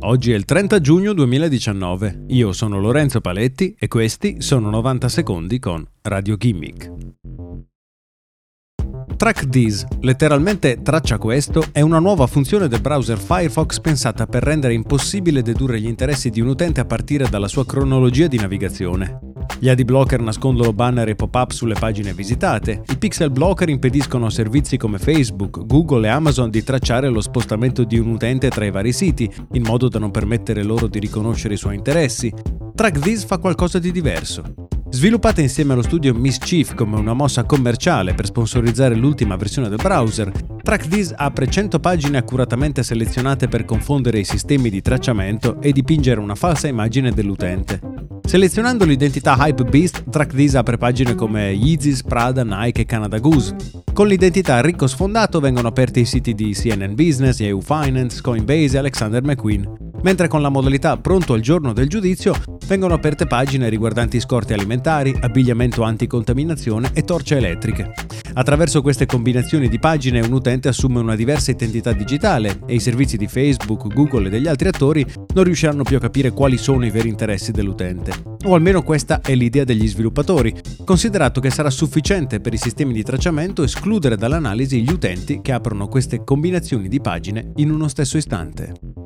Oggi è il 30 giugno 2019. Io sono Lorenzo Paletti e questi sono 90 secondi con Radio Gimmick. Track This, letteralmente traccia questo, è una nuova funzione del browser Firefox pensata per rendere impossibile dedurre gli interessi di un utente a partire dalla sua cronologia di navigazione. Gli ad blocker nascondono banner e pop-up sulle pagine visitate, i pixel blocker impediscono a servizi come Facebook, Google e Amazon di tracciare lo spostamento di un utente tra i vari siti, in modo da non permettere loro di riconoscere i suoi interessi. Track fa qualcosa di diverso. Sviluppata insieme allo studio Mischief come una mossa commerciale per sponsorizzare l'ultima versione del browser, TrackThis apre 100 pagine accuratamente selezionate per confondere i sistemi di tracciamento e dipingere una falsa immagine dell'utente. Selezionando l'identità Hypebeast, TrackThis apre pagine come Yeezys, Prada, Nike e Canada Goose. Con l'identità ricco sfondato vengono aperti i siti di CNN Business, Yahoo Finance, Coinbase e Alexander McQueen mentre con la modalità pronto al giorno del giudizio vengono aperte pagine riguardanti scorte alimentari, abbigliamento anticontaminazione e torce elettriche. Attraverso queste combinazioni di pagine un utente assume una diversa identità digitale e i servizi di Facebook, Google e degli altri attori non riusciranno più a capire quali sono i veri interessi dell'utente. O almeno questa è l'idea degli sviluppatori, considerato che sarà sufficiente per i sistemi di tracciamento escludere dall'analisi gli utenti che aprono queste combinazioni di pagine in uno stesso istante.